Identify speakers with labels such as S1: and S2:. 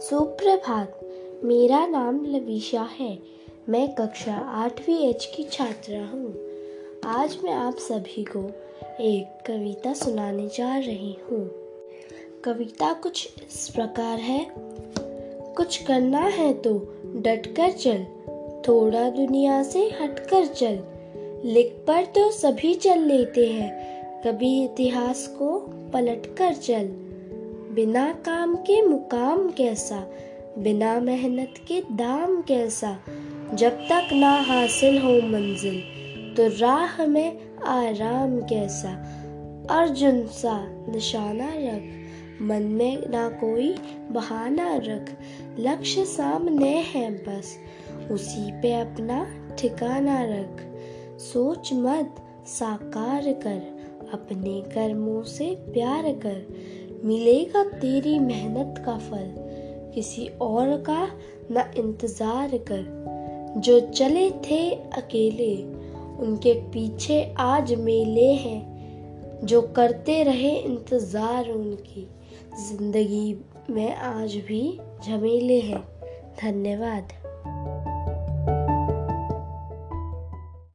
S1: सुप्रभात। मेरा नाम लविशा है। मैं कक्षा आठवीं एच की छात्रा हूँ। आज मैं आप सभी को एक कविता सुनाने जा रही हूँ। कविता कुछ इस प्रकार है। कुछ करना है तो डटकर चल, थोड़ा दुनिया से हटकर चल। लिख पर तो सभी चल लेते हैं, कभी इतिहास को पलट कर चल। बिना काम के मुकाम कैसा, बिना मेहनत के दाम कैसा, जब तक ना हासिल हो मंजिल तो राह में आराम कैसा। अर्जुन सा निशाना रख, मन में ना कोई बहाना रख, लक्ष्य सामने है बस, उसी पे अपना ठिकाना रख। सोच मत, साकार कर, अपने कर्मों से प्यार कर मिलेगा तेरी मेहनत का फल। किसी और का न इंतज़ार कर। जो चले थे अकेले, उनके पीछे आज मेले हैं। जो करते रहे इंतज़ार उनकी। ज़िंदगी में आज भी झमेले हैं। धन्यवाद।